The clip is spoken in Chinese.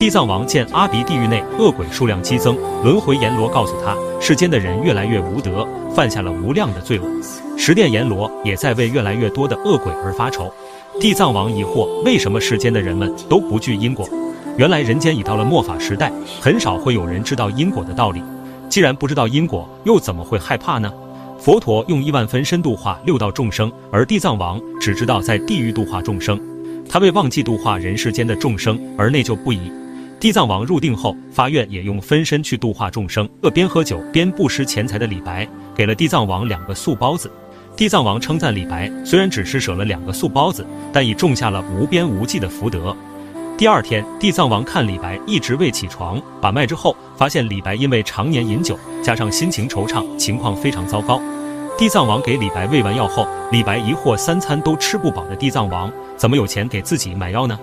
地藏王见阿鼻地狱内恶鬼数量激增，轮回阎罗告诉他，世间的人越来越无德，犯下了无量的罪恶。十殿阎罗也在为越来越多的恶鬼而发愁。地藏王疑惑，为什么世间的人们都不惧因果？原来人间已到了末法时代，很少会有人知道因果的道理。既然不知道因果，又怎么会害怕呢？佛陀用亿万分身度化六道众生，而地藏王只知道在地狱度化众生，他为忘记度化人世间的众生而内疚不已。地藏王入定后发愿，也用分身去度化众生。这边喝酒边布施钱财的李白，给了地藏王两个素包子。地藏王称赞李白，虽然只是舍了两个素包子，但已种下了无边无际的福德。第二天，地藏王看李白一直未起床，把脉之后，发现李白因为常年饮酒，加上心情惆怅，情况非常糟糕。地藏王给李白喂完药后，李白疑惑：三餐都吃不饱的地藏王，怎么有钱给自己买药呢？